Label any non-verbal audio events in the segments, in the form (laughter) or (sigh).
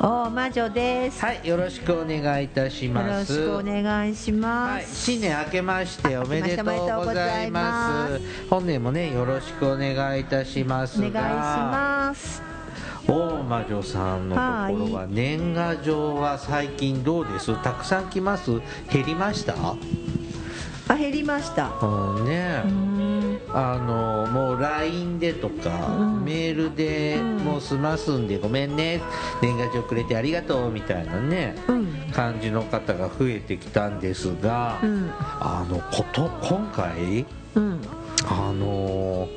お魔女です。はい、よろしくお願いいたしよます。ろしくお願いしはい、ます。新年明けましておめでとうごございまます本年もねよろしくお願いいたしますがお願いします。大魔女さんのところは年賀状は最近どうです？たくさん来ます？減りました？あ、減りました。うんね。あのもう LINE でとか、うんメールでうんもう済ますんでごめんね年賀状くれてありがとうみたいなねうん。感じの方が増えてきたんですが、うん。あのこと今回うん。あの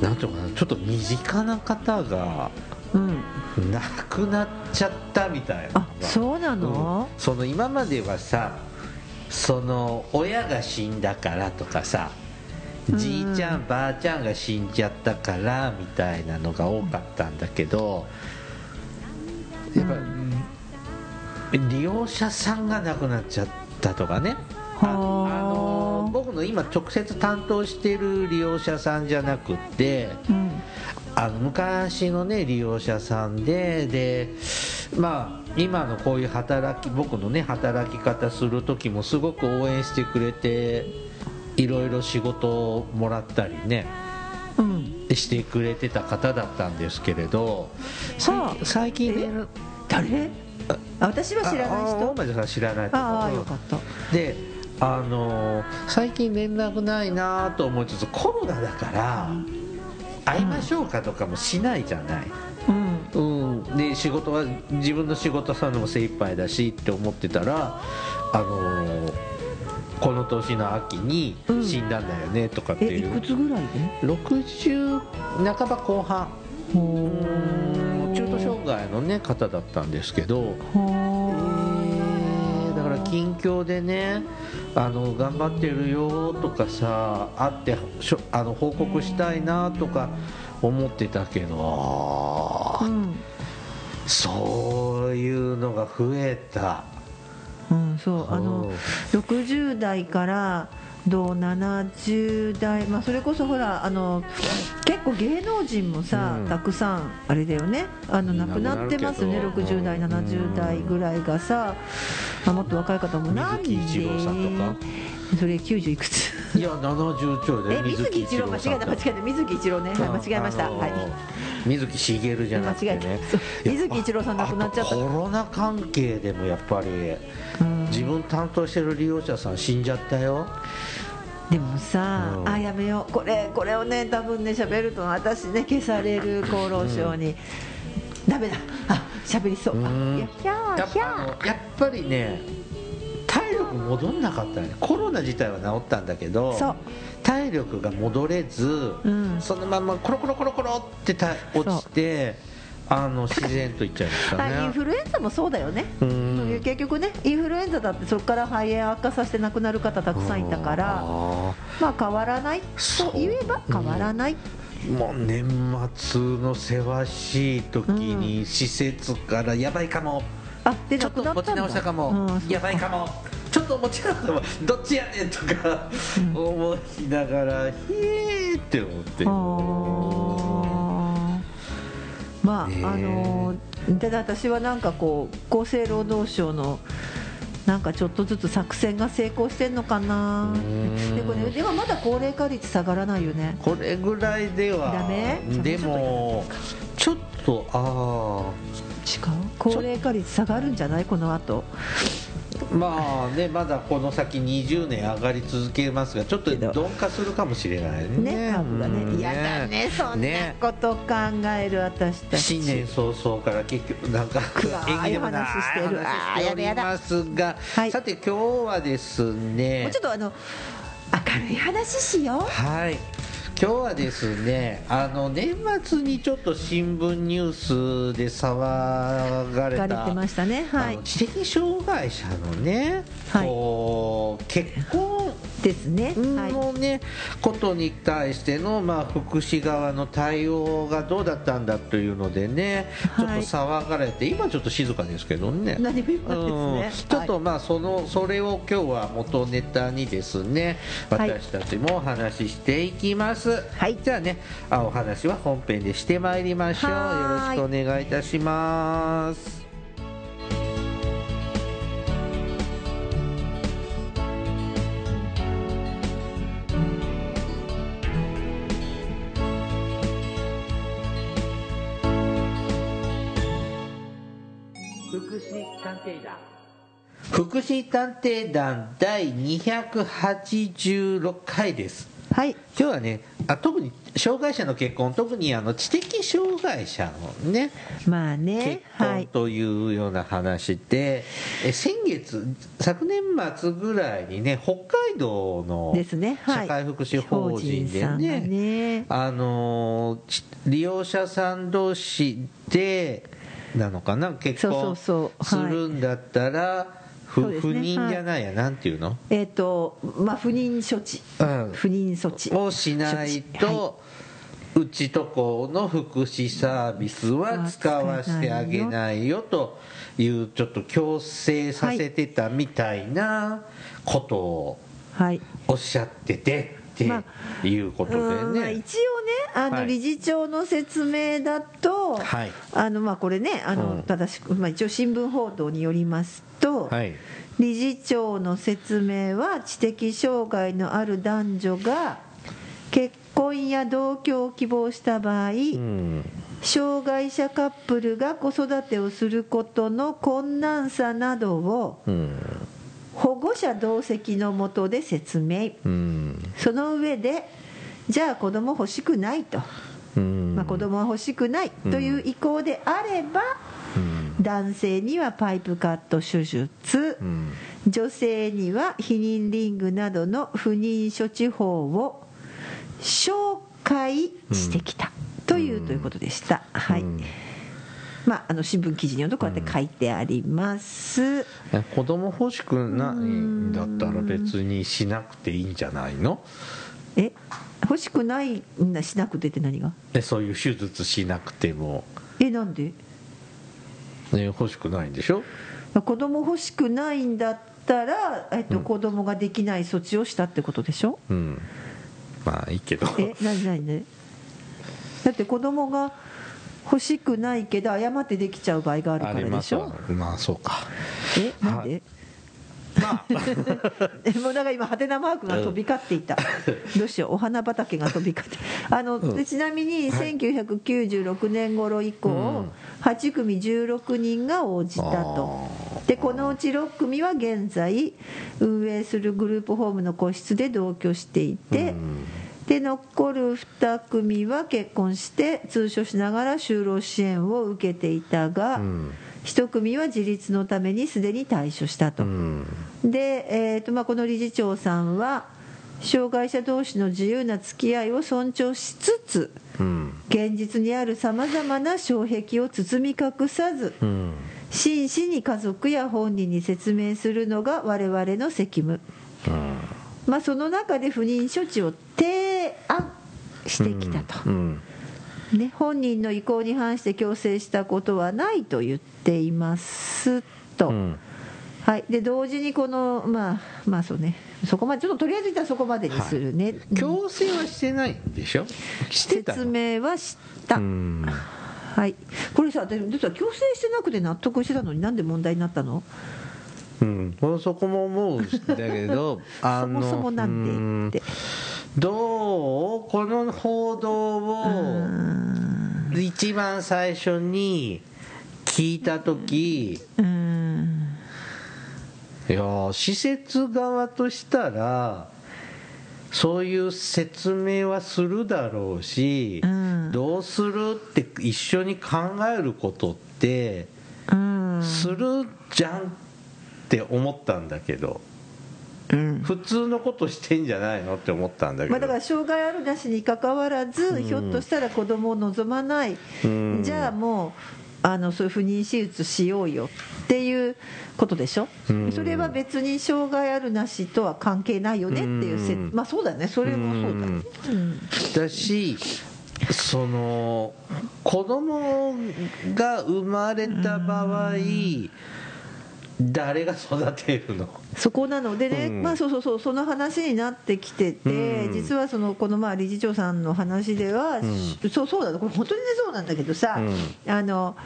なんていうのかなちょっと身近な方がうん。亡くなっちゃったみたいなあ、そうなの？うん、その今まではさその親が死んだからとかさうんじいちゃんばあちゃんが死んじゃったからみたいなのが多かったんだけどやっぱ、利用者さんが亡くなっちゃったとかね。あの僕の今直接担当してる利用者さんじゃなくってうん。あの昔のね利用者さんででまあ今のこういう働き僕のね働き方する時もすごく応援してくれていろいろ仕事をもらったりねうん。してくれてた方だったんですけれど最はあ近最近ね誰？あ、私は知らないああ大人。前さん知らないああ、よかった。であのー最近連絡ないなと思いつつコロナだから会いましょうかとかもしないじゃない、うん。うん、で仕事は自分の仕事さんのも精一杯だしって思ってたらあのーこの年の秋にうん。死んだんだよねとかってえ、い、いうくつぐらいで？60半ば後半。中途障害の、ね、方だったんですけど。はだから近況でねあの頑張ってるよとかさ会ってあの報告したいなとか思ってたけど、うん。そういうのが増えたうん、そう。あのうん60代からどう70代、まあ、それこそほらあの結構芸能人もさ、うん。たくさんあれだよね。あの亡くなってますよね。亡くなるけど。60代70代ぐらいがさ、まあ、もっと若い方もなんでそれ90いくつ？いや70兆でえ水木一郎間違えた間違えた。水木一郎ね、はい、間違えました、あのーはい。水木しげるじゃなくて間違えね水木一郎さん亡くなっちゃった。コロナ関係でもやっぱりうん。自分担当してる利用者さん死んじゃったよ。でもさ、うん。あやめよう。これこれをね多分ね喋ると私ね消される厚労省に、ダメだ。あ喋りそう、やっぱりね体力戻んなかったね。コロナ自体は治ったんだけど体力が戻れず、うん。そのままコロコロコロコロってた落ちてあの自然といっちゃいましたね。あインフルエンザもそうだよね、うん。結局ねインフルエンザだってそこから肺炎悪化させて亡くなる方たくさんいたからあまあ変わらない。と言えば変わらない、ーもう年末のせわしい時に施設からやばいかも、あでちょっと持ち直したかも、うんやばいかもちょっと持ち直したかもどっちやねんとか思いながら、ひえーって思って。まあ、あのただ私はなんかこう厚生労働省のなんかちょっとずつ作戦が成功してんのかな。うん。でもねでもまだ高齢化率下がらないよね。これぐらいでは。ダメ？でもちょっとあ違う？高齢化率下がるんじゃない？この後。あまあねまだこの先20年上がり続けますがちょっと鈍化するかもしれないね。ね株がうん。ね嫌だねそんなねこと考える私たち。新年早々から結局なんか縁起でもない話してる話しておりますが、はい。さて今日はですね。もうちょっとあの明るい話しよう。はい今日はですねあの年末にちょっと新聞ニュースで騒がれたましたね。はい。知的障害者のね、はい。こう結婚ですね。はい。のね、ことに対しての、まあ、福祉側の対応がどうだったんだというのでね、はい。ちょっと騒がれて今ちょっと静かですけどね。何も今うんですね。ちょっとまあそのそれを今日は元ネタにですねはい。私たちもお話ししていきます、はい。じゃあねあお話は本編でしてまいりましょう。よろしくお願いいたします。福祉探偵団。福祉探偵団第286回ですはい。今日はねあ特に障害者の結婚特にあの知的障害者のねまあね結はい。婚というような話で、え先月昨年末ぐらいにね北海道のですね。はい。社会福祉法人で法人さんがね。ねあのち利用者さん同士でなのかな結そう婚そうすそう。はい。るんだったら、ふそうですね不妊じゃないや、なんていうの？えっ、とまあ不妊処置、うん。不妊措置。をしないと、うちとこの福祉サービスは使わせてあげないよというちょっと強制させてたみたいなことをはい。おっしゃっててってまいうことうんでね、まあ一応ねあのはい。理事長の説明だと、はい。あのまあこれねあの、うん。正しく、まあ、一応新聞報道によりますと、はい。理事長の説明は知的障害のある男女が結婚や同居を希望した場合、うん。障害者カップルが子育てをすることの困難さなどをうん保護者同席のもとで説明。うん。その上でじゃあ子供欲しくないと、うん。まあ、子供は欲しくないという意向であれば、うん。男性にはパイプカット手術、うん。女性には避妊リングなどの不妊処置法を紹介してきた、というということでした、はい、うんまああの新聞記事によるとこうやって書いてあります、え子供欲しくないんだったら別にしなくていいんじゃないの？え欲しくないんだしなくてって何が？えそういう手術しなくても、えなんで？ね、欲しくないんでしょ？子供欲しくないんだったら、えっと、子供ができない措置をしたってことでしょ？うん。まあいいけど。え何何ねだって子供が欲しくないけど誤ってできちゃう場合があるからでしょ？まあまあそうか。えなんで、(laughs) まあ。えもうだから今ハテナマークが飛び交っていた、(laughs) どうしようお花畑が飛び交って。あの、うん。でちなみに1996年頃以降、うん。8組16人が応じたと。あでこのうち6組は現在運営するグループホームの個室で同居していて、うんで残る2組は結婚して通所しながら就労支援を受けていたが、うん。1組は自立のためにすでに退所したと。うん。で、えーとまあ、この理事長さんは障害者同士の自由な付き合いを尊重しつつうん。現実にあるさまざまな障壁を包み隠さずうん。真摯に家族や本人に説明するのが我々の責務、うん。まあ、その中で不妊処置を提案してきたと、うんね、本人の意向に反して強制したことはないと言っていますと。うん。はい、で同時にこのまあまあそうね。そこまでちょっととりあえず一旦そこまでにするね、うん強制はしてないんでしょ？説の？明はした、うん。はい。これさでも実は強制してなくて納得してたのになんで問題になったの？うん、俺そこも思うんだけどあ (laughs) そもそもなんでって。うん。どうこの報道うをん。一番最初に聞いた時うん。いやー施設側としたらそういう説明はするだろうし、うん。どうするって一緒に考えることってうん。するじゃんって思ったんだけどうん。普通のことしてんじゃないのって思ったんだけど、まあ、だから障害あるなしにかかわらず、ひょっとしたら子供を望まない、うん。じゃあもうあのそういう不妊手術しようよっていうことでしょ、うん。それは別に障害あるなしとは関係ないよねっていうせ、うん。まあそうだよね。それもそうだうん。だしその子供が生まれた場合、誰が育てるの？そこなのでね、うん。まあそうそうそうその話になってきてて、うん。実はそのこのまあ理事長さんの話では、ん。そうそうだこれ本当にねそうなんだけどさ、うあの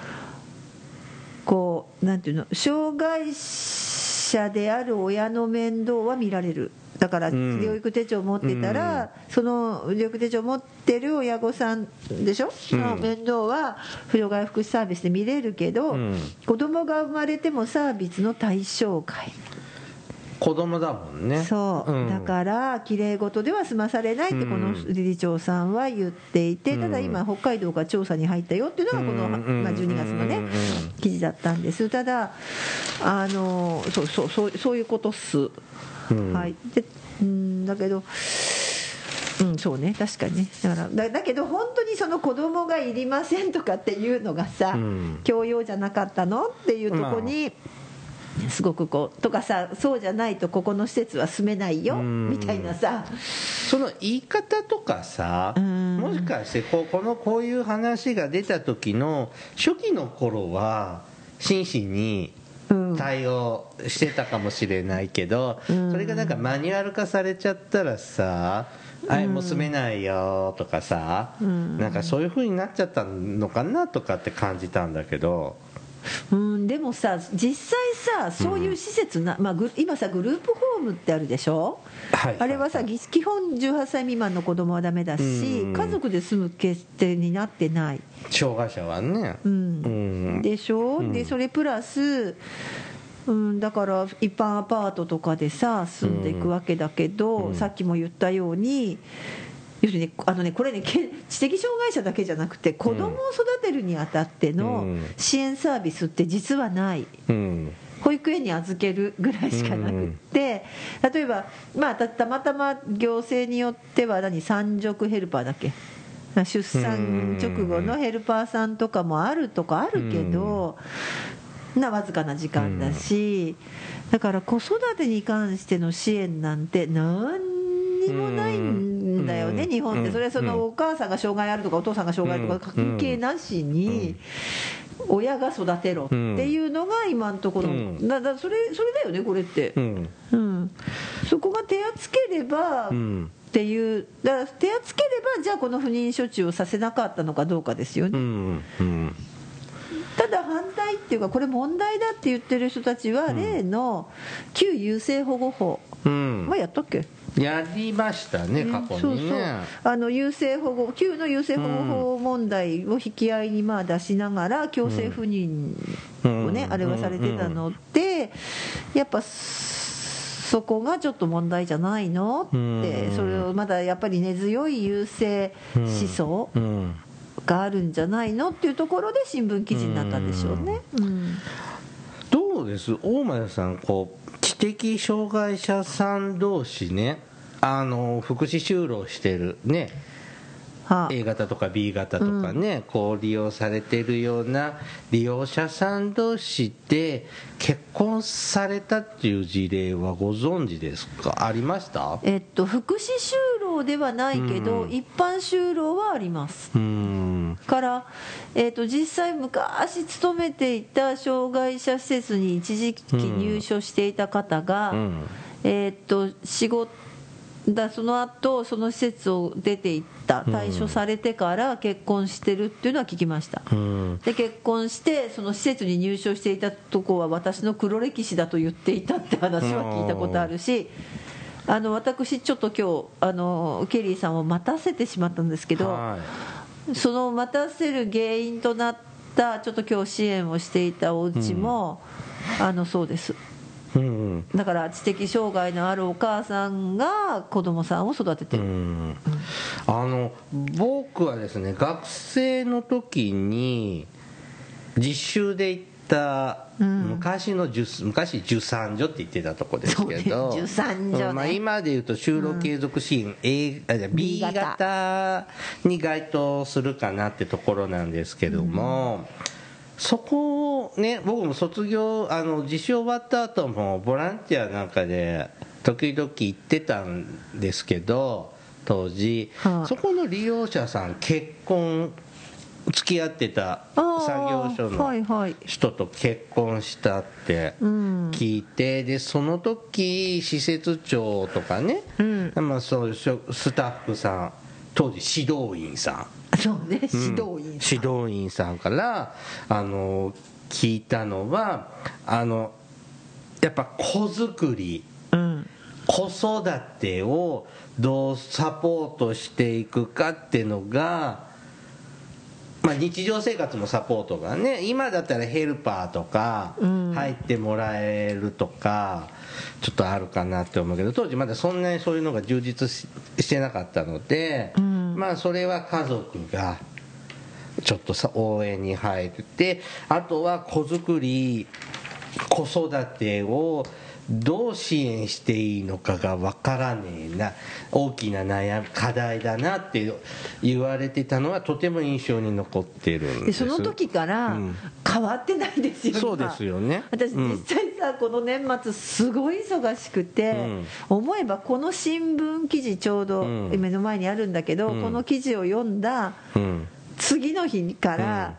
こうなんていうの障害者である親の面倒は見られるだからうん。療育手帳持ってたら、その療育手帳持ってる親御さんでしょ、の面倒は不障害福祉サービスで見れるけど、うん。子供が生まれてもサービスの対象外。子供だもんね。そう、ん。だからきれい事では済まされないってこの理事長さんは言っていて、ただ今北海道が調査に入ったよっていうのがこの、うん。まあ、12月のね、うん。記事だったんです。ただあのそうそうそうそういうことっす、うん。はい。でうんだけどうん、そうね。確かにね。だからだだけど本当にその子供がいりませんとかっていうのがさ、うん。教養じゃなかったのっていうとこに、すごくこうとかさそうじゃないとここの施設は住めないようん。みたいなさ。その言い方とかさうん。もしかしてこうこのこういう話が出た時の初期の頃は真摯にうん対応してたかもしれないけど、うん。それがなんかマニュアル化されちゃったらさ「あいもう住めないよ」とかさ、うん。なんかそういう風になっちゃったのかなとかって感じたんだけどうん、でもさ実際さそういう施設な、まあ、ぐ今さグループホームってあるでしょ、はい。あれはさぎ基本18歳未満の子供はダメだし、うん。家族で住む決定になってない、障害者はね。うん。うん。でしょ、うん。でそれプラス、うん、だから一般アパートとかでさ住んでいくわけだけど、うん。さっきも言ったように要するにあのねこれねけ知的障害者だけじゃなくて子供を育てるにあたってのうん。支援サービスって実はない。うん。保育園に預けるぐらいしかなくって、例えば、まあ、たたまたま行政によっては何産褥ヘルパーだっけ？出産直後のヘルパーさんとかもあるとかあるけど、なわずかな時間だし、だから子育てに関しての支援なんて何にもないんだよね、うん。日本って、それはそのお母さんが障害あるとか、お父さんが障害とか関係なしに。親が育てろっていうのが今のところ、うん。だだそれそれだよねこれって。う、ん。うん、そこが手厚ければ、うん。っていう。だから手厚ければじゃあこの不妊処置をさせなかったのかどうかですようね、ん。うん。ただ反対っていうかこれ問題だって言ってる人たちは例の旧優生保護法うん。はやったっけ、やりましたね過去にね。あの優生保護旧の優生保護法問題を引き合いにまあ出しながら強制不妊をね、うん。あれはされてたのでやっぱそこがちょっと問題じゃないの？って、うん。それをまだやっぱり根強い優生思想うん。があるんじゃないの？っていうところで新聞記事になったんでしょうね。うん。どうです？大前さんこう知的障害者さん同士ねあの福祉就労してるね。はあ。A 型とか B 型とかね、こう利用されてるような利用者さん同士で結婚されたっていう事例はご存知ですか？ありました？えっと、福祉就労ではないけど、うん。一般就労はあります。うーん。から、えー、と実際昔勤めていた障害者施設に一時期入所していた方が、うん。えー、と仕事だその後その施設を出ていった退所されてから結婚してるっていうのは聞きました、うん。で結婚してその施設に入所していたとこは私の黒歴史だと言っていたって話は聞いたことあるしあの私ちょっと今日あのケリーさんを待たせてしまったんですけど、はその待たせる原因となったちょっと今日支援をしていたお家も、あのそうです。いうんだから知的障害のあるお母さんが子供さんを育ててうる、ん。あの僕はですね学生の時に実習で行った、昔の受昔受産所って言ってたとこですけど、そうね受産所ね。まあ、今でいうと就労継続支援、A あじゃあ B 型に該当するかなってところなんですけども、そこをね僕も卒業あの実習終わった後もボランティアなんかで時々行ってたんですけど当時、はあそこの利用者さん結婚付き合ってた作業所の人と結婚したってうん。聞いてでその時施設長とかね、うん。まあ、そうしょスタッフさん当時指導員さんそうね。指導員さん、指導員さんからあの聞いたのはあのやっぱ子作り。うん。子育てをどうサポートしていくかっていうのが、まあ、日常生活のサポートがね今だったらヘルパーとかうん。入ってもらえるとかちょっとあるかなって思うけど当時まだそんなにそういうのが充実ししてなかったので、うんまあそれは家族がちょっとさ応援に入ってあとは子作り子育てをどう支援していいのかがわからねえな。大きな悩み課題だなって言われてたのはとても印象に残ってるんでですその時からうん。変わってないですよ、今そうですよね。私うん。実際さ、この年末すごい忙しくて、うん。思えばこの新聞記事ちょうどうん。目の前にあるんだけど、うん。この記事を読んだうん。次の日から、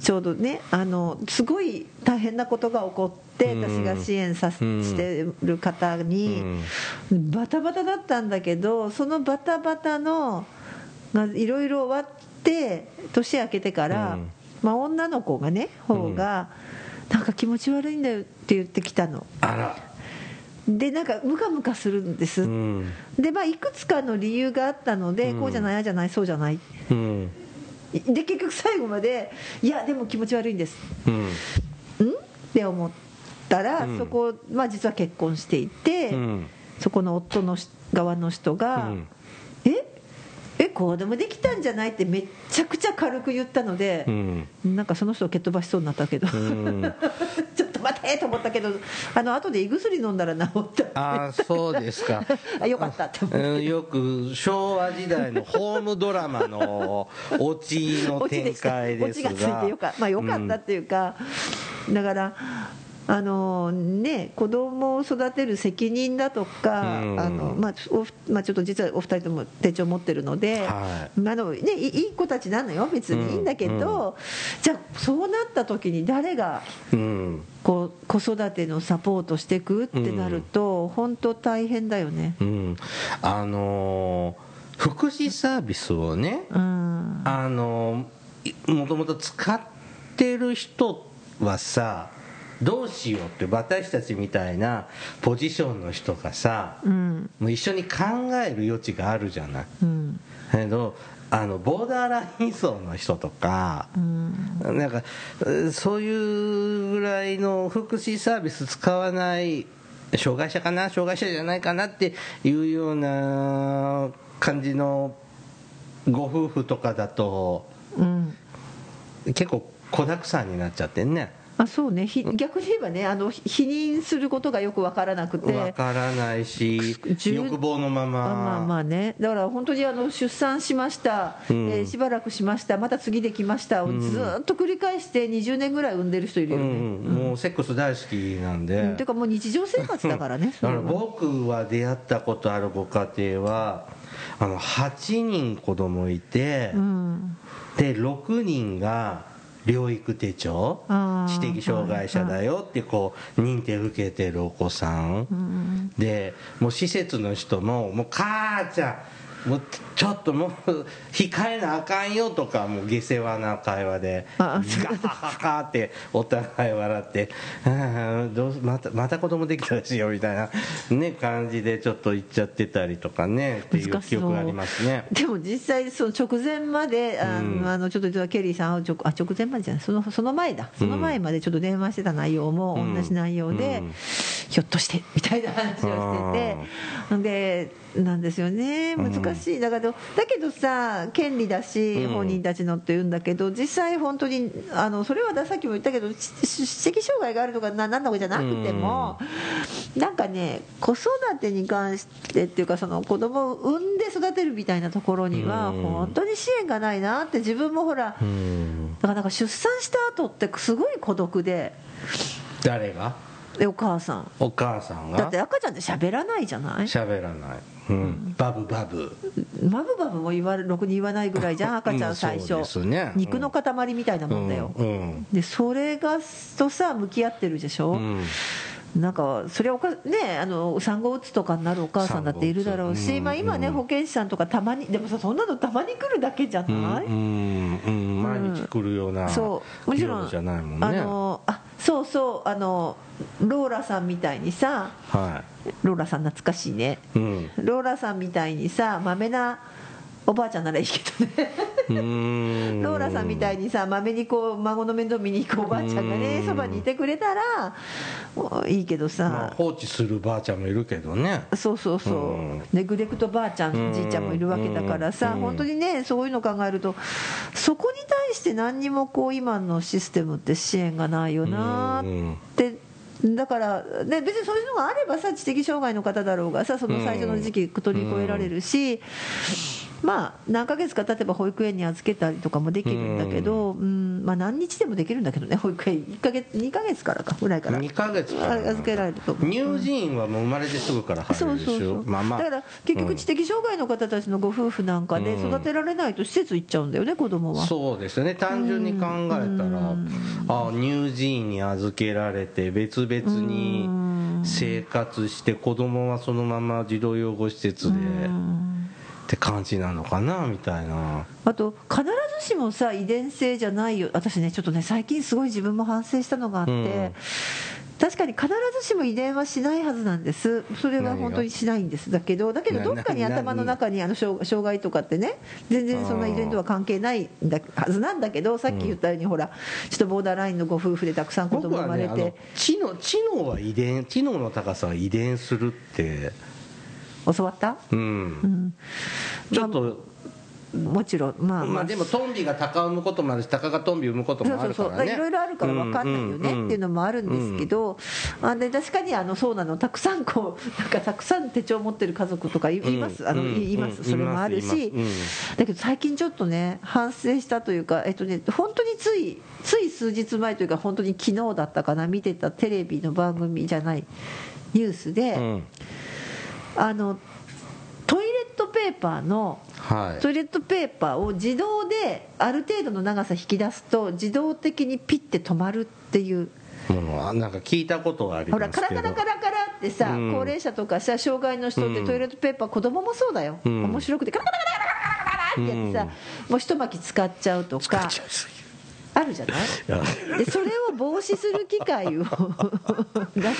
ちょうどねあのすごい大変なことが起こって、うん。私が支援させうんしてる方に、バタバタだったんだけどそのバタバタのがいろいろ終わって年明けてから、うん。まあ、女の子がね方が、なんか気持ち悪いんだよって言ってきたの。あら。でなんかムカムカするんです、うん。でまあいくつかの理由があったので、うん。こうじゃないああじゃないそうじゃない。うん。で結局最後までいやでも気持ち悪いんです。うん。ん？って思ったら、うん。そこ、まあ、実は結婚していて、うん。そこの夫のし側の人が「うん。え？え子供できたんじゃない?」ってめっちゃくちゃ軽く言ったのでう、ん。なんかその人を蹴っ飛ばしそうになったけど、うん。(laughs) ちょっと待てと思ったけどあの後で胃薬飲んだら治った。ああそうですか。あ (laughs) よかったって思って。うんよく昭和時代のホームドラマのオチの展開ですが。オチがついてよか,、まあ、よかったっていうか、だからあのね子供を育てる責任だとか、うん。あのまあおまあ、ちょっと実はお二人とも手帳持ってるので、はあのね、いいい子たちなのよ別にいいんだけど、じゃあそうなった時に誰がうん。こう子育てのサポートしていくってなると、本当大変だよね。うん。あのー福祉サービスをねうん。あのーもともと使ってる人はさどうしようって私たちみたいなポジションの人がさうん。もう一緒に考える余地があるじゃない。うん。だけどあのボーダーライン層の人とかうん。なんかえーそういうぐらいの福祉サービス使わない障害者かな障害者じゃないかなっていうような感じのご夫婦とかだとうん。結構子だくさんになっちゃってんねあそうね。ひ逆に言えばねあのひ否認することがよく分からなくて。わからないし十欲望のまま。あまあまあね。だから本当にあの出産しました、うん。えーしばらくしました。また次できました。をずーっと繰り返して20年ぐらい産んでる人いるよね、うん、もうセックス大好きなんで、うん。ていうかもう日常生活だからね。そ (laughs) だから僕は出会ったことあるご家庭はあの8人子供いて、うん。で6人が療育手帳知的障害者だよってこう認定受けてるお子さん。でもう施設の人も「もう母ちゃんもうちょっともう控えなあかんよ」とかもう下世話な会話でガあハハハってお互い笑って「ああどうまたまた子供できたですよ」みたいな、ね、感じでちょっと言っちゃってたりとかねっていう記憶がありますね。でも実際その直前まであの、うん。あのちょっと実はケリーさんは直あ直前までじゃない。そのその前だ。その前までちょっと電話してた内容もうん。同じ内容で、うん。ひょっとしてみたいな話をしてて。でなんですよね。難しい。だけどだけどさ権利だしうん。本人たちのって言うんだけど実際本当にあのそれはさっきも言ったけど知知的障害があるとかななんだかじゃなくてもなんかね子育てに関してっていうかその子供を産んで育てるみたいなところにはうん本当に支援がないなって自分もほらうんだからなんか出産した後ってすごい孤独で誰がでお母さんお母さんがだって赤ちゃんって喋らないじゃない喋らない、うん、バブバブ。バブバブも言われろくに言わないぐらいじゃん赤ちゃん最初、ね。肉の塊みたいなもんだよ、うんうん。でそれがとさ向き合ってるでしょ、うん。なんかそれはおかねあの産後うつとかになるお母さんだっているだろうし、まあ、今ねうん保健師さんとかたまにでもさそんなのたまに来るだけじゃない、うんうん毎日来るようなそう。もちろん量じゃないもんね。あのあそうそうあのローラさんみたいにさはローラさん懐かしいね。いうん。ローラさんみたいにさまめなおばあちゃんならいいけどね。うん。ローラさんみたいにさまめにこう孫の面倒見に行くおばあちゃんがねうん。そばにいてくれたらいいけどまあ、さ放置するばあちゃんもいるけどね。そうそうそう。うん。ネグレクトばあちゃうんんじいちゃんもいるわけだからさうん。本当にねそういうの考えるとそこに対して何にもこう今のシステムって支援がないよなって。だから、ね、別にそういうのがあればさ知的障害の方だろうがさその最初の時期取り越えられるし、まあ何ヶ月か経てば保育園に預けたりとかもできるんだけど、うん。まあ、何日でもできるんだけどね保育園1ヶ月2ヶ月からかぐらいから。2ヶ月からあ預けられると乳児院はもう生まれてすぐから入そうるでしょ？そうそう、まあまあだから結局知的障害の方たちのご夫婦なんかでうん。育てられないと施設行っちゃうんだよね子供は。そうですよね。単純に考えたら、あ乳児院に預けられて別々に生活して子供はそのまま児童養護施設でって感じなのかなみたいな。あと必ずしもさ遺伝性じゃないよ。私ねちょっとね最近すごい自分も反省したのがあって、うん。確かに必ずしも遺伝はしないはずなんです。それは本当にしないんです。だけどだけどなどっかにな頭の中にあの障障害とかってね全然そんな遺伝とは関係ないんだはずなんだけどさっき言ったように、ほらちょっとボーダーラインのご夫婦でたくさん子僕供生まれて、はね知能知能は遺伝知能の高さは遺伝するって教わった、うん、うん。ちょっと、もちろん。まあまあ。でもトンビが鷹を産むこともあるし鷹がトンビを産むこともあそうそうそう。るからねいろいろあるから分かんないよね。っていうのもあるんですけど、あで確かにあのそうなの。たくさんこう (laughs) なんかたくさん手帳持ってる家族とかいいます、あのうん。いいます。うん。それもあるいし、だけど最近ちょっとね反省したというかえっとね本当についつい数日前というか本当に昨日だったかな見てたテレビの番組じゃないニュースで、うんあのトイレットペーパーのはい。トイレットペーパーを自動である程度の長さ引き出すと自動的にピッて止まるっていう。もなんか聞いたことがありほますけど。らカラカラカラカラってさ、うん。高齢者とかさ障害の人ってうん。トイレットペーパー子供もそうだよ、うん。面白くてカラカラカラカラカラカラってやってさ、もう一巻き使っちゃうとかあるじゃない？でそれを防止する機会を (laughs) 何？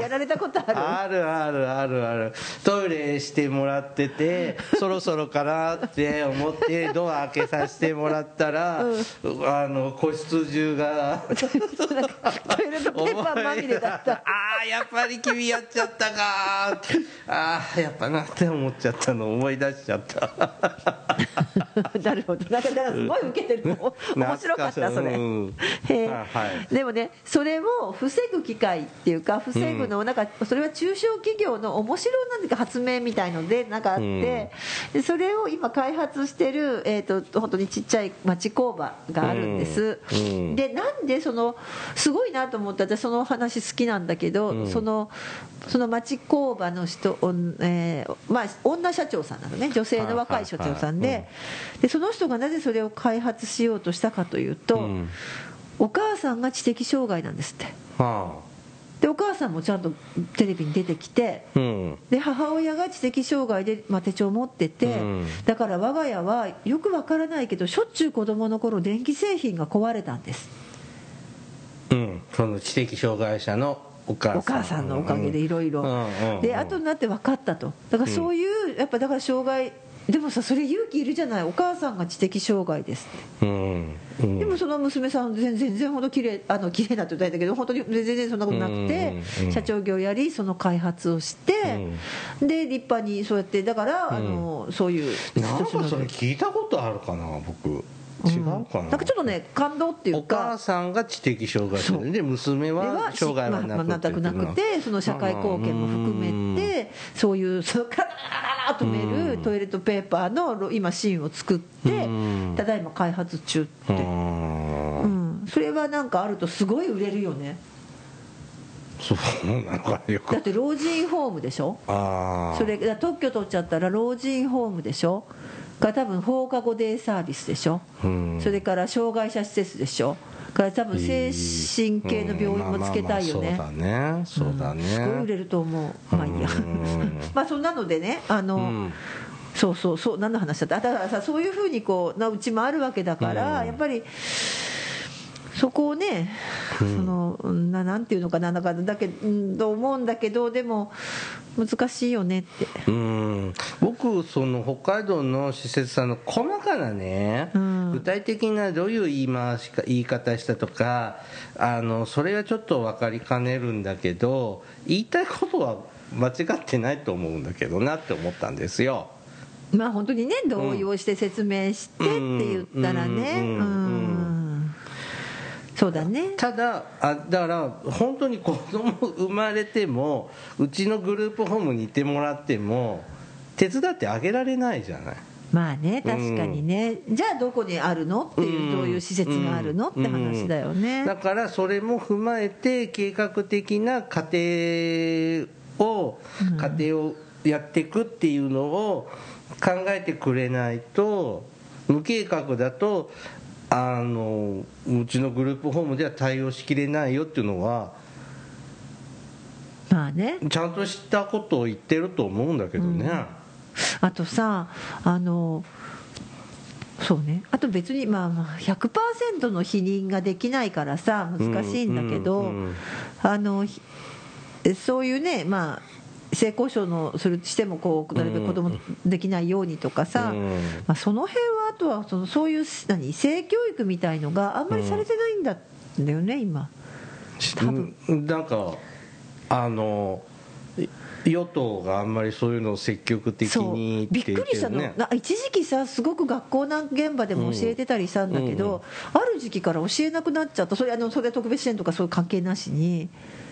やられたことある？あるあるあるある。トイレしてもらっててそろそろかなって思って (laughs) ドア開けさせてもらったら、あの個室中が。トイレットペーパーまみれだった。(laughs) ああやっぱり君やっちゃったかああやっぱなって思っちゃったの。思い出しちゃった。なるほど。なんかすごい受けてるの。面白かったそれ、うん。へえ。はいでもねそれを防ぐ機会っていうか防ぐのをなんかそれは中小企業の面白いなんか発明みたいのでなんかあって、でそれを今開発してる、えー、と本当にちっちゃい町工場があるんです、うん。うんでなんでそのすごいなと思って私その話好きなんだけど、うん。そのその町工場の人、えーまあ、女社長さんなのね。女性の若い社長さんで。でその人がなぜそれを開発しようとしたかというと、うんお母さんが知的障害なんですって。はでお母さんもちゃんとテレビに出てきてあうん。で母親が知的障害で、まあ、手帳を持ってて、うん。だから我が家はよくわからないけどしょっちゅう子供の頃電気製品が壊れたんです。うん。その知的障害者のお母さん。お母さんのおかげでいろいろ。で後になって分かったと。だからそういうやっぱだから障害でもさそれ勇気いるじゃない。お母さんが知的障害ですって。うん。うん。でもその娘さん全全然ほど綺麗あの綺麗なって言ったんだけど本当に全然そんなことなくて社長業やりその開発をしてで立派にそうやってだからあのそういうなんかそれ聞いたことあるかな僕違うかな、なんかちょっとね感動っていうお母かさんが知的障害者でで娘ではは障害はまあまあなくてなくてその社会貢献も含めてそういうそのカラカラと止めるトイレットペーパーの今シーンを作ってうんただいま開発中ってううんんそれはなんかあるとすごい売れるよねそうなのかよくだって老人ホームでしょああそれ特許取っちゃったら老人ホームでしょが多分放課後デイサービスでしょ。うん。それから障害者施設でしょ。から多分精神系の病院もつけたいよね。そうだね。そうだね、すごい売れると思う。まあいいや。うん。(laughs) まあそんなのでねあの、うん。そうそうそう何の話だった？あだからさそういうふうにこうなうちもあるわけだから、うん。やっぱりそこをね、そのうんななんていうのかななんかだけうんと思うんだけどでも難しいよねって。うん。僕その北海道の施設さんの細かなね、うん。具体的などういう言い回しか言い方したとかあのそれはちょっと分かりかねるんだけど言いたいことは間違ってないと思うんだけどなって思ったんですよ。まあ本当にね同意をして説明してって言ったらね。うんううんんそうだね。ただあだから本当に子供生まれてもうちのグループホームにいてもらっても手伝ってあげられないじゃない。まあね確かにね、じゃあどこにあるのっていう、うん。どういう施設があるのって話だよね、だからそれも踏まえて計画的な家庭を家庭をやっていくっていうのを考えてくれないと無計画だとあのうちのグループホームでは対応しきれないよっていうのはまあね。ちゃんとしたことを言ってると思うんだけどね、あとさあのそうね。あと別にまあまあ100%の否認ができないからさ難しいんだけど、うんうん。あのひそういうねまあ性交渉のするしてもこうなるべく子供できないようにとかさ、うん。まあ、その辺はあとはそのそういう何性教育みたいのがあんまりされてないんだ,、ん、だよね今。多分うん。なんかあの与党があんまりそういうのを積極的にびっくりしたの、一時期さすごく学校なん現場でも教えてたりしたんだけど、ある時期から教えなくなっちゃった。それあのそれは特別支援とかそういう関係なしに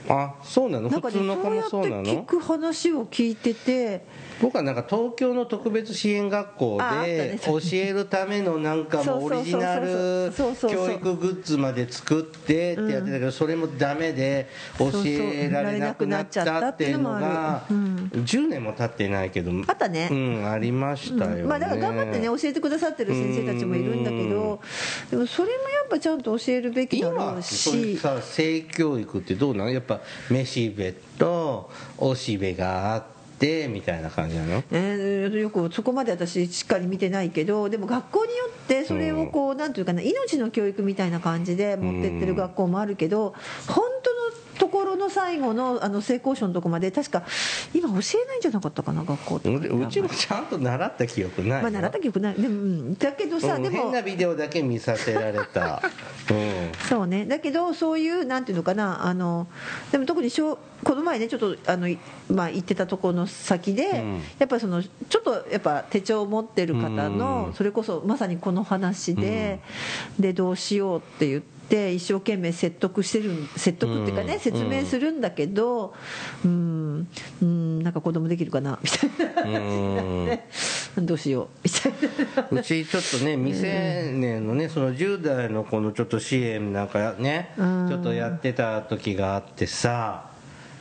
あそうなの？なんかね普通の子もそうなの？聞く話を聞いてて。僕はなんか東京の特別支援学校で教えるためのなんかもうオリジナル教育グッズまで作ってってやってたけどそれもダメで教えられなくなっちゃったっていうのがそうそう。うん。10年も経ってないけどあったね。うんありましたよね。まあ、だから頑張ってね教えてくださってる先生たちもいるんだけどでもそれもやっぱちゃんと教えるべきだろうし。さ性教育ってどうなの？やっぱめしべとおしべがあってみたいな感じなの？えーよくそこまで私しっかり見てないけどでも学校によってそれをこうなんていうかな命の教育みたいな感じで持ってってる学校もあるけど本当の最後のあの性交渉のとこまで確か今教えないんじゃなかったかな学校ってううちもちゃんと習った記憶ないよまあ習った記憶ない。でも、うん、だけどさ、うんでも変なビデオだけ見させられた、(laughs) うん。そうね。だけどそういうなんていうのかなあのでも特に小この前ねちょっとあの、いまあ、行ってたところの先で、うん。やっぱりそのちょっとやっぱ手帳を持ってる方の、うん。それこそまさにこの話で、でどうしようって言って一生懸命説得してるん説得っていうかね、うん説明するんだけどうんうんなんか子供できるかなみたいな。話になって、どうしようみたいな。うちちょっとね未成年のねその10代の子のちょっと支援なんかねちうん。ょっとやってた時があってさ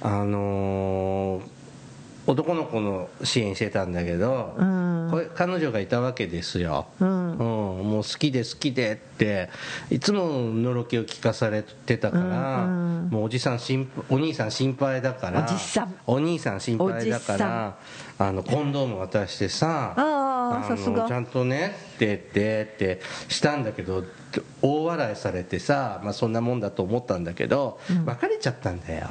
あのー男の子の支援してたんだけど、うん。これ彼女がいたわけですよ、うん。うん、もう好きで好きでっていつものろけを聞かされてたから、うんうん。もうおじさん心お兄さん心配だからおじさん。お兄さん心配だからあのコンドーム渡してさのあーさすが。ちゃんとねって言ってってしたんだけど大笑いされてさ、まあ、そんなもんだと思ったんだけど、別れちゃったんだよ。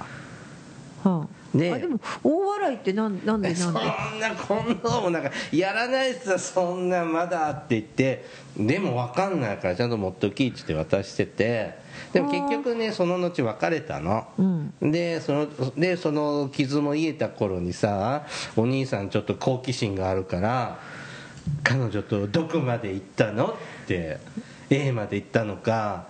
はであでも大笑いってなんなんでなんそんでなこんなのもなんかやらないっすよそんなまだって言って。でも分かんないからちゃんと持っときっつって渡してて。でも結局ねその後別れたの、うん。でそのでその傷も癒えた頃にさお兄さんちょっと好奇心があるから彼女とどこまで行ったのって A まで行ったのか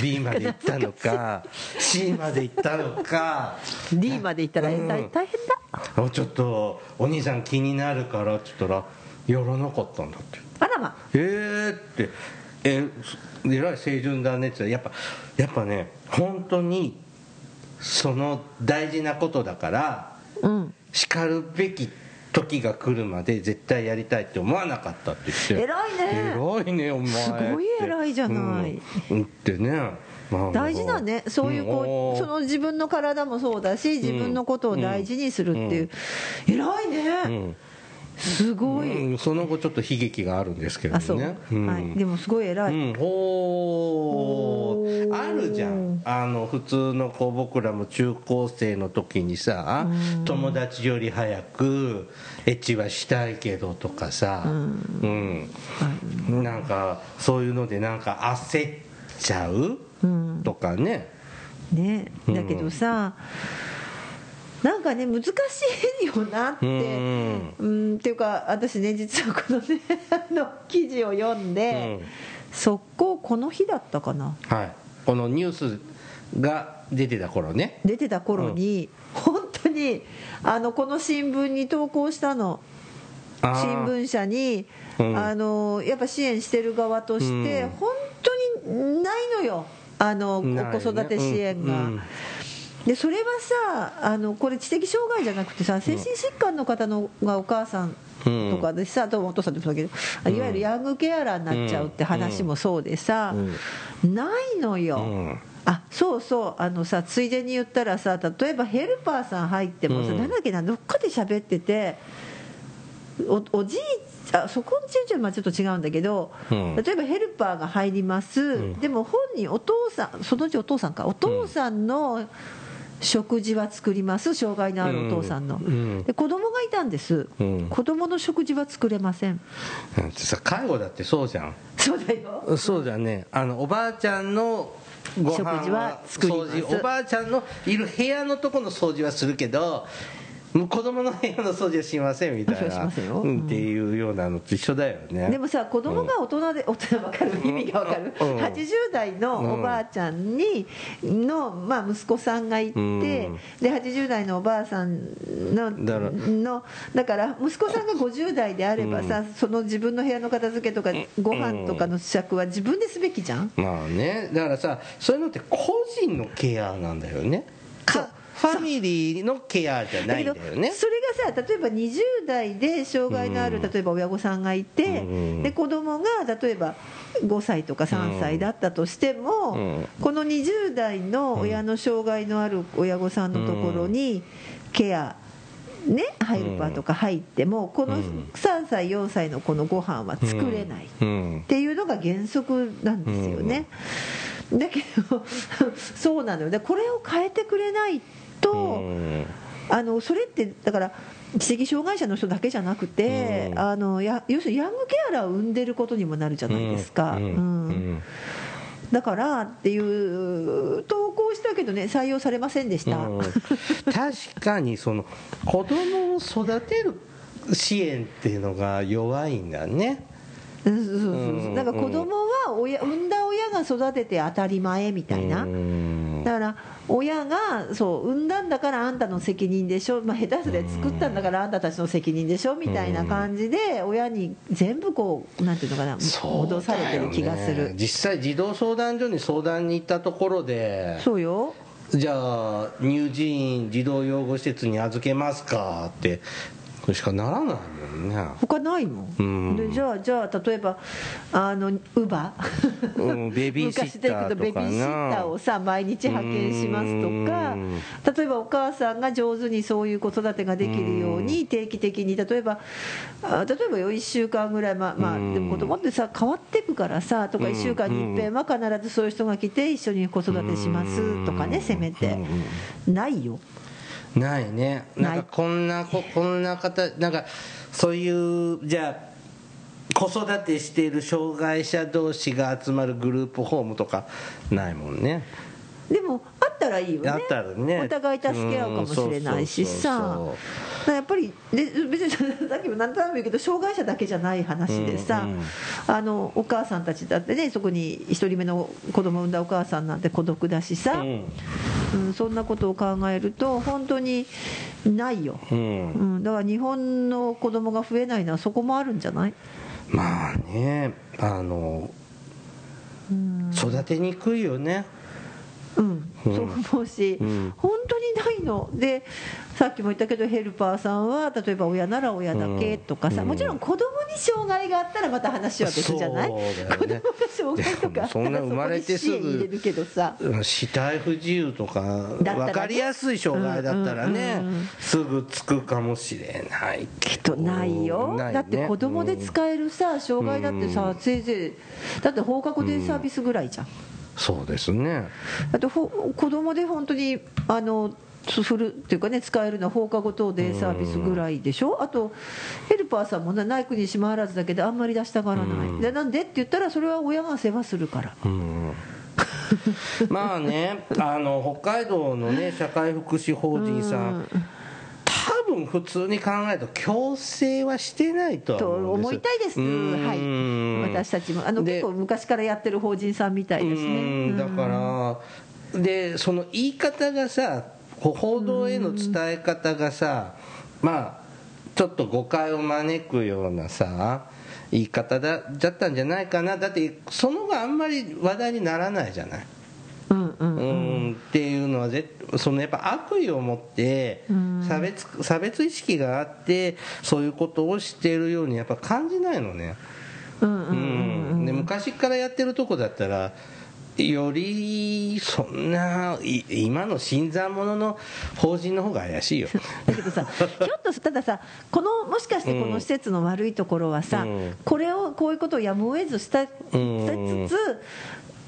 B まで行ったのか C まで行ったのか。D まで行ったらうん。大大変だ。あちょっとお兄さん気になるからって言ったらやらなかったんだって。あらま。えーって。ええらい清純だねって言ったらやっぱやっぱね本当にその大事なことだからうん。叱るべき時が来るまで絶対やりたいって思わなかったって言って。偉いね。偉いねお前すごい偉いじゃない。うん、ってね、まあ大事だね。そういうこうその自分の体もそうだし自分のことを大事にするっていう。偉いねすごい。うん、その後ちょっと悲劇があるんですけどね。う。ん。はい。でもすごい偉い。うん、おー。おー。あるじゃん。あの普通のこう僕らも中高生の時にさ友達より早くエッチはしたいけどとかさ。うん、なんかそういうのでなんか焦っちゃううん。とかね。ね。だけどさなんかね難しいよなって。うん。うんっていうか私ね実はこのね (laughs) あの記事を読んで、速攻この日だったかな。はい。このニュースが出てた頃ね。出てた頃に、本当にあのこの新聞に投稿したの。新聞社に、うん。あのやっぱ支援してる側として、うん。本当にないのよ。あの子育て支援が。うん。うんでそれはさあのこれ知的障害じゃなくてさ精神疾患の方のがお母さんとかでさ、とお父さんでもそうだけどいわゆるヤングケアラーになっちゃうって話もそうでさ、ないのよ。うん。あそうそうあのさついでに言ったらさ例えばヘルパーさん入ってもさ、うん。なんだっけなどっかで喋ってておおじいあそこんちんちはまあちょっと違うんだけど、うん。例えばヘルパーが入ります、ん。でも本人お父さんそのうちお父さんか。お父さんの食事は作ります。障害のあるお父さんの、うん。で子供がいたんです、うん。子供の食事は作れません。だってさ介護だってそうじゃん。そうだよ。そうだねあのおばあちゃんのご飯食事は作ります。おばあちゃんのいる部屋のとこの掃除はするけどもう子供の部屋の掃除はしませんみたいな。うん。っていうようなのと一緒だよね。でもさ子供が大人で、大人分かる意味が分かる、うん。80代のおばあちゃんにの、まあ、息子さんがいて、うん。で80代のおばあさんのだから。のだから息子さんが50代であればさ、その自分の部屋の片付けとかご飯とかの支度は自分ですべきじゃん、まあね。だからさそういうのって個人のケアなんだよねファミリーのケアじゃないんだよね。それがさ例えば20代で障害のある、うん。例えば親御さんがいて、うんで子供が例えば5歳とか3歳だったとしても、うん。この20代の親の障害のある親御さんのところにケアね、ハイルパーとか入ってもこのうん。3歳4歳の子のご飯は作れない、うん。っていうのが原則なんですよね、だけど (laughs) そうなのよ。でこれを変えてくれないと、うん。あのそれってだから知的障害者の人だけじゃなくて、うん。あのや要するにヤングケアラーを生んでることにもなるじゃないですか、うん。だからっていう投稿したけどね採用されませんでした、うん。確かにその子供を育てる支援っていうのが弱いんだね。うんそうそうそうう。ん。だから子供は親産んだ親が育てて当たり前みたいな、うんだから親がそう産んだんだからあんたの責任でしょ、まあ、下手すりゃ作ったんだからあんたたちの責任でしょ。みたいな感じで親に全部こうなんていうのかなそうだよね。戻されてる気がする。実際児童相談所に相談に行ったところでそうよ。じゃあ乳児院児童養護施設に預けますかってこれしかならないもんね。他ないもん、うん。でじゃあじゃあ例えばあのウバ。うんベビーシッターとかな。昔ベビーシッターをさ毎日派遣しますとかうん。例えばお母さんが上手にそういう子育てができるように定期的に例えばあ例えばよ1週間ぐらいまあまあうん。でも子供ってさ変わっていくからさとか1週間に一遍は必ずそういう人が来て一緒に子育てしますとかねせめて。ないよないね。なんかこんなここんな方なんかそういうじゃあ子育てしている障害者同士が集まるグループホームとかないもんねでもあったらいいよね。あったらね。お互い助け合うかもしれないしさ。やっぱりで別に (laughs) さっきも何となく言うけど障害者だけじゃない話でさ、うんうん。あのお母さんたちだってねそこに1人目の子供を産んだお母さんなんて孤独だしさ、うん。うん、そんなことを考えると本当にないよ、うん。うん、だから日本の子供が増えないのはそこもあるんじゃない？まあねあのうん、育てにくいよねうん、うんそう思うし、うん本当にないの。でさっきも言ったけどヘルパーさんは例えば親なら親だけとかさ、うん。もちろん子供に障害があったらまた話は別じゃない、ね。子供が障害とかあったでもそんなら生まれてすぐそこに支援入れるけどさ。うん死体不自由とかだったらね。分かりやすい障害だったらねうんうんうん。すぐつくかもしれないけど。きっとないよ。ないね。だって子供で使えるさ障害だってさ、うん。せいぜいだって放課後デイサービスぐらいじゃん、そうですね。だってほ子供で本当にあのするっていうかね使えるのは放課後等デイサービスぐらいでしょ？あとヘルパーさんもねない国にしまわらずだけであんまり出したがらない、うん。でなんでって言ったらそれは親が世話するから。うん。まあねあの北海道のね社会福祉法人さん。多分普通に考えると強制はしてないと思うんです。思いたいです、うん。はい、私たちも。あので結構昔からやってる法人さんみたいですね。うん。だからでその言い方がさ報道への伝え方がさまあちょっと誤解を招くようなさ言い方だだったんじゃないかな。だってその後あんまり話題にならないじゃない。うんうんうん。っていうのはぜそのやっぱ悪意を持ってうん。差別差別意識があってそういうことをしているようにやっぱ感じないのね、昔からやってるとこだったらよりそんない今の新参者の法人の方が怪しいよ。(laughs) だけどさ、ひょっとすたださ、このもしかしてこの施設の悪いところはさ、うん。これをこういうことをやむを得ずしたしうん。つつ、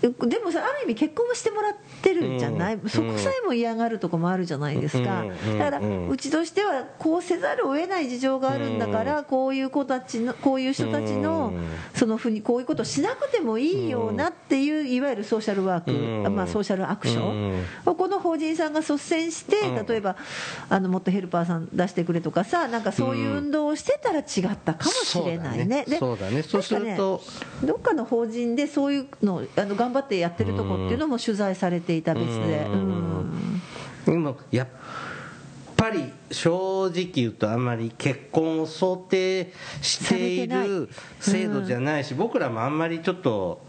でもさ、ある意味、結婚もしてもらってるんじゃない、うん。そこさえも嫌がるとこもあるじゃないですか、うん。だから、うちとしては、こうせざるを得ない事情があるんだから、こういう子たちの、こういう人たちのうん、そのふうに、こういうことをしなくてもいいよなっていう、いわゆるソーシャルワーク、うん。まあ、ソーシャルアクション。うん。この法人さんが率先して、うん。例えばあのもっとヘルパーさん出してくれとかさ、なんかそういう運動をしてたら違ったかもしれないね、でそうだね。そうするとどっかの法人でそういうのあの頑張ってやってるとこっていうのも取材されていた別で、今やっぱり正直言うとあんまり結婚を想定している制度じゃないし、僕らもあんまりちょっと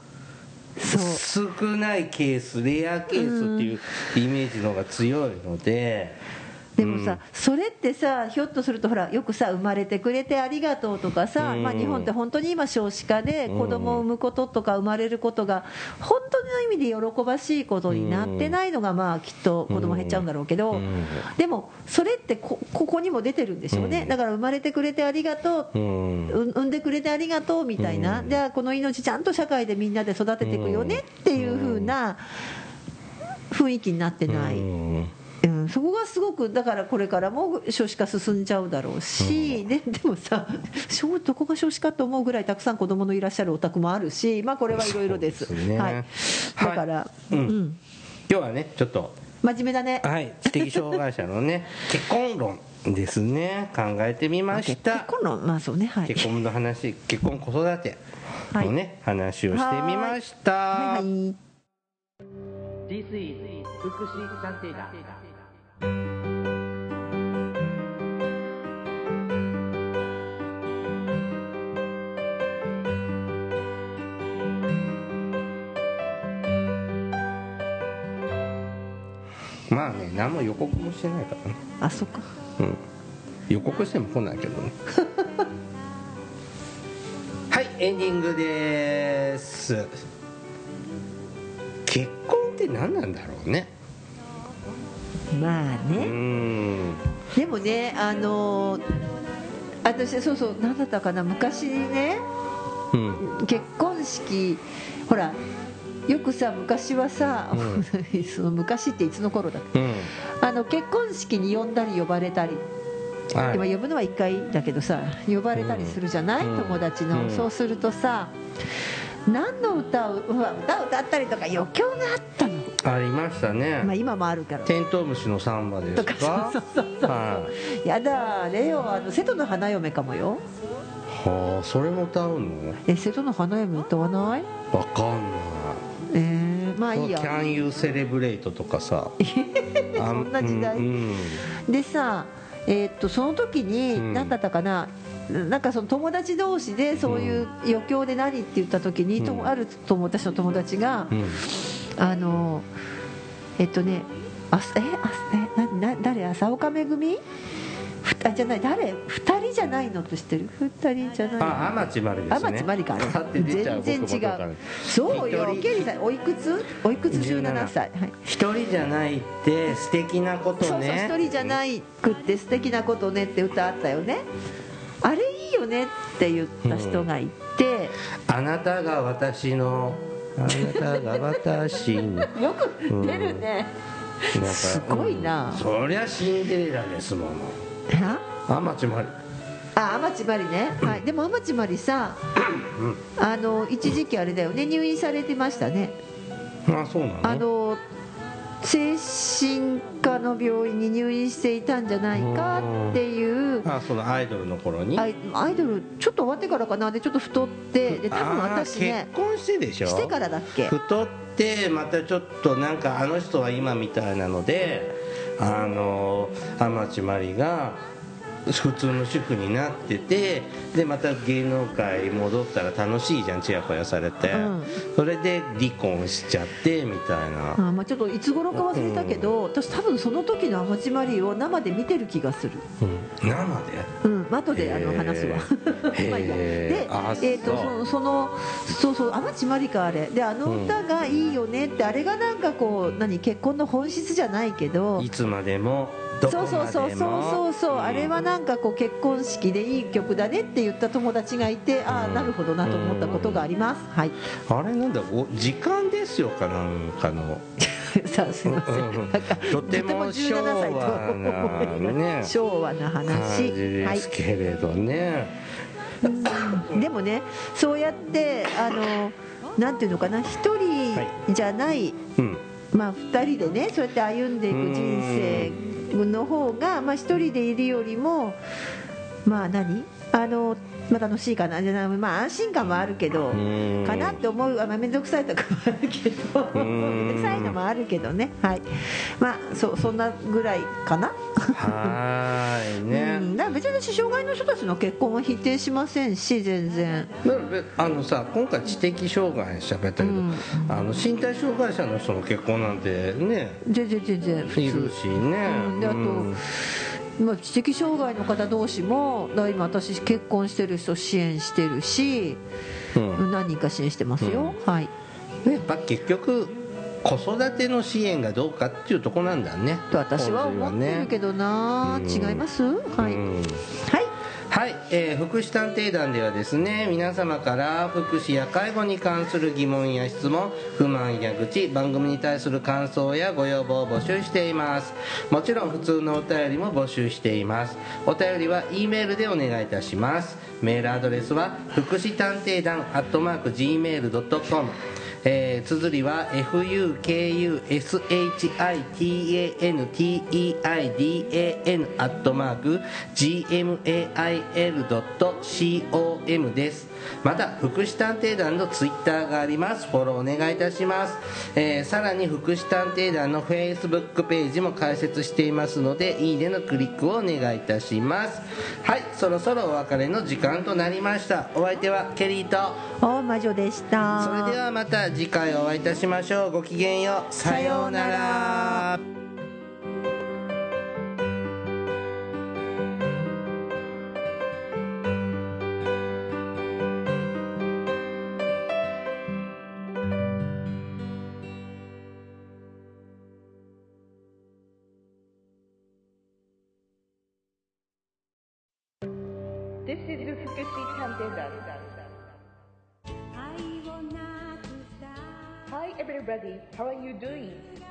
少ないケースレアケースっていうイメージの方が強いので、でもさ、それってさ、ひょっとすると、ほら、よくさ、生まれてくれてありがとうとかさ、うん。まあ、日本って本当に今、少子化で子供を産むこととか、生まれることが、本当の意味で喜ばしいことになってないのが、まあ、きっと子供減っちゃうんだろうけどうん、でも、それってこ、ここにも出てるんでしょうね、うん。だから生まれてくれてありがとう、うん。う産んでくれてありがとうみたいな、うん。じゃあ、この命、ちゃんと社会でみんなで育てていくよねっていう風な雰囲気になってない。うん。うん、そこがすごくだからこれからも少子化進んじゃうだろうし、ででもさ少どこが少子化と思うぐらいたくさん子供のいらっしゃるお宅もあるし、まあ、これはいろいろですです。ねはい、だから、はいうん。うん、今日はねちょっと真面目だね、はい。知的障害者のね (laughs) 結婚論ですね。考えてみまし結た婚のまあそうね。はい。結婚の話結婚子育てのね、話をしてみました、はい。はい。This is 福祉探偵団まあね何も予告もしてないからね。あそっか。うん。予告しても来ないけどね。(laughs) はいエンディングです。結婚って何なんだろうね。うまあね、ん。でもねあのー私そうそう何だったかな昔ね。うん。結婚式ほらよくさ昔はさ、う (laughs) その昔っていつの頃だっけ？うん。あの結婚式に呼んだり呼ばれたり、はい。今呼ぶのは1回だけどさ呼ばれたりするじゃない、うん。友達の、うん。そうするとさ何の歌を歌を歌ったりとか余興があったの、ありましたね、まあ、今もあるから。テントウムシのサンバですとかかそうそうそうそう、はやだレオあの瀬戸の花嫁かもよ。はあそれも歌うの？え瀬戸の花嫁歌わない？わかんない。えー、まあいいや。Can you celebrate とかさ。(laughs) あそんな時代。うんでさえーっとその時にうん。何だったかな、なんかその友達同士でそういう余興で何って言った時に、とうん。ある友達の友達が、うん。あのえっとねあえあえなな誰？浅岡めぐみ？ふあじゃない誰？二人じゃないのと知ってる？二人じゃないの。あ天地まりですね。天地まりか全然違う。そうよケリーさん。おいくつ？おいくつ？17歳。はい。一人じゃないって素敵なことね。そうそう一人じゃないくって素敵なことねって歌あったよね。あれいいよねって言った人がいて、あなたが私のあなたが私の (laughs) よく出るね、なんかすごいな。そりゃシンデレラですものは？天地まりあ天地まりね、はい、でも天地まりさあの一時期あれだよね。入院されてましたね。あそうなの？あの精神科の病院に入院していたんじゃないかっていう。あそのアイドルの頃に？アイアイドルちょっと終わってからかな？でちょっと太ってで多分私ね結婚してでしょ？してからだっけ？太ってまたちょっとなんかあの人は今みたいなのであの天地真理が普通の主婦になっててでまた芸能界戻ったら楽しいじゃんちやほやされて、うん。それで離婚しちゃってみたいな、あまあちょっといつ頃か忘れたけど、私多分その時の天地マリを生で見てる気がする。うん。生で？うん後であの話すわ (laughs) まあいいや。でえーとそのそうそう天地マリかあれ。であの歌がいいよねって、あれがなんかこう何結婚の本質じゃないけど。いつまでもそうそうそうそうそうそう、あれはなんかこう結婚式でいい曲だねって言った友達がいてああうん。なるほどなと思ったことがあります、はい。あれなんだお時間ですよかなんかの。(laughs) さあすいません、うん。なんかとても昭和なね昭和な感話じですけれどね、はい、でもねそうやってあのなんていうのかな一人じゃない、うん。まあ二人でねそうやって歩んでいく人生の方がまあ一人でいるよりもまあ何？あのまあ楽しいかなじゃまあ安心感もあるけど、うん。かなって思うあまあ面倒くさいとかもあるけど。うん。面倒くさいのもあるけどね。はい。まあそそんなぐらいかな？はーいね、(laughs) うん、だから別に私障害の人たちの結婚は否定しませんし全然。だからあのさ今回知的障害しゃべったけど、うん。あの身体障害者の人の結婚なんてね全然全然。いるしね、うん。であとまあ、知的障害の方同士もだ今私結婚してる人支援してるしうん。何人か支援してますよ、はい。やっぱ結局子育ての支援がどうかっていうとこなんだね。と私は思ってるけどな、うん。違います？はい、うん。はいはい、えー福祉探偵団ではですね皆様から福祉や介護に関する疑問や質問不満や愚痴番組に対する感想やご要望を募集しています。もちろん普通のお便りも募集しています。お便りは E メールでお願いいたします。メールアドレスは福祉探偵団アットマーク Gmail.com えー、綴りは FUKUSHITANTEIDAN アットマーク GMAIL.com です。また福祉探偵団のツイッターがあります。フォローお願いいたします、えーさらに福祉探偵団のフェイスブックページも開設していますのでいいねのクリックをお願いいたします。はいそろそろお別れの時間となりました。お相手はケリーと。お魔女でした。それではまた次回お会いいたしましょう。ごきげんよう。さようなら。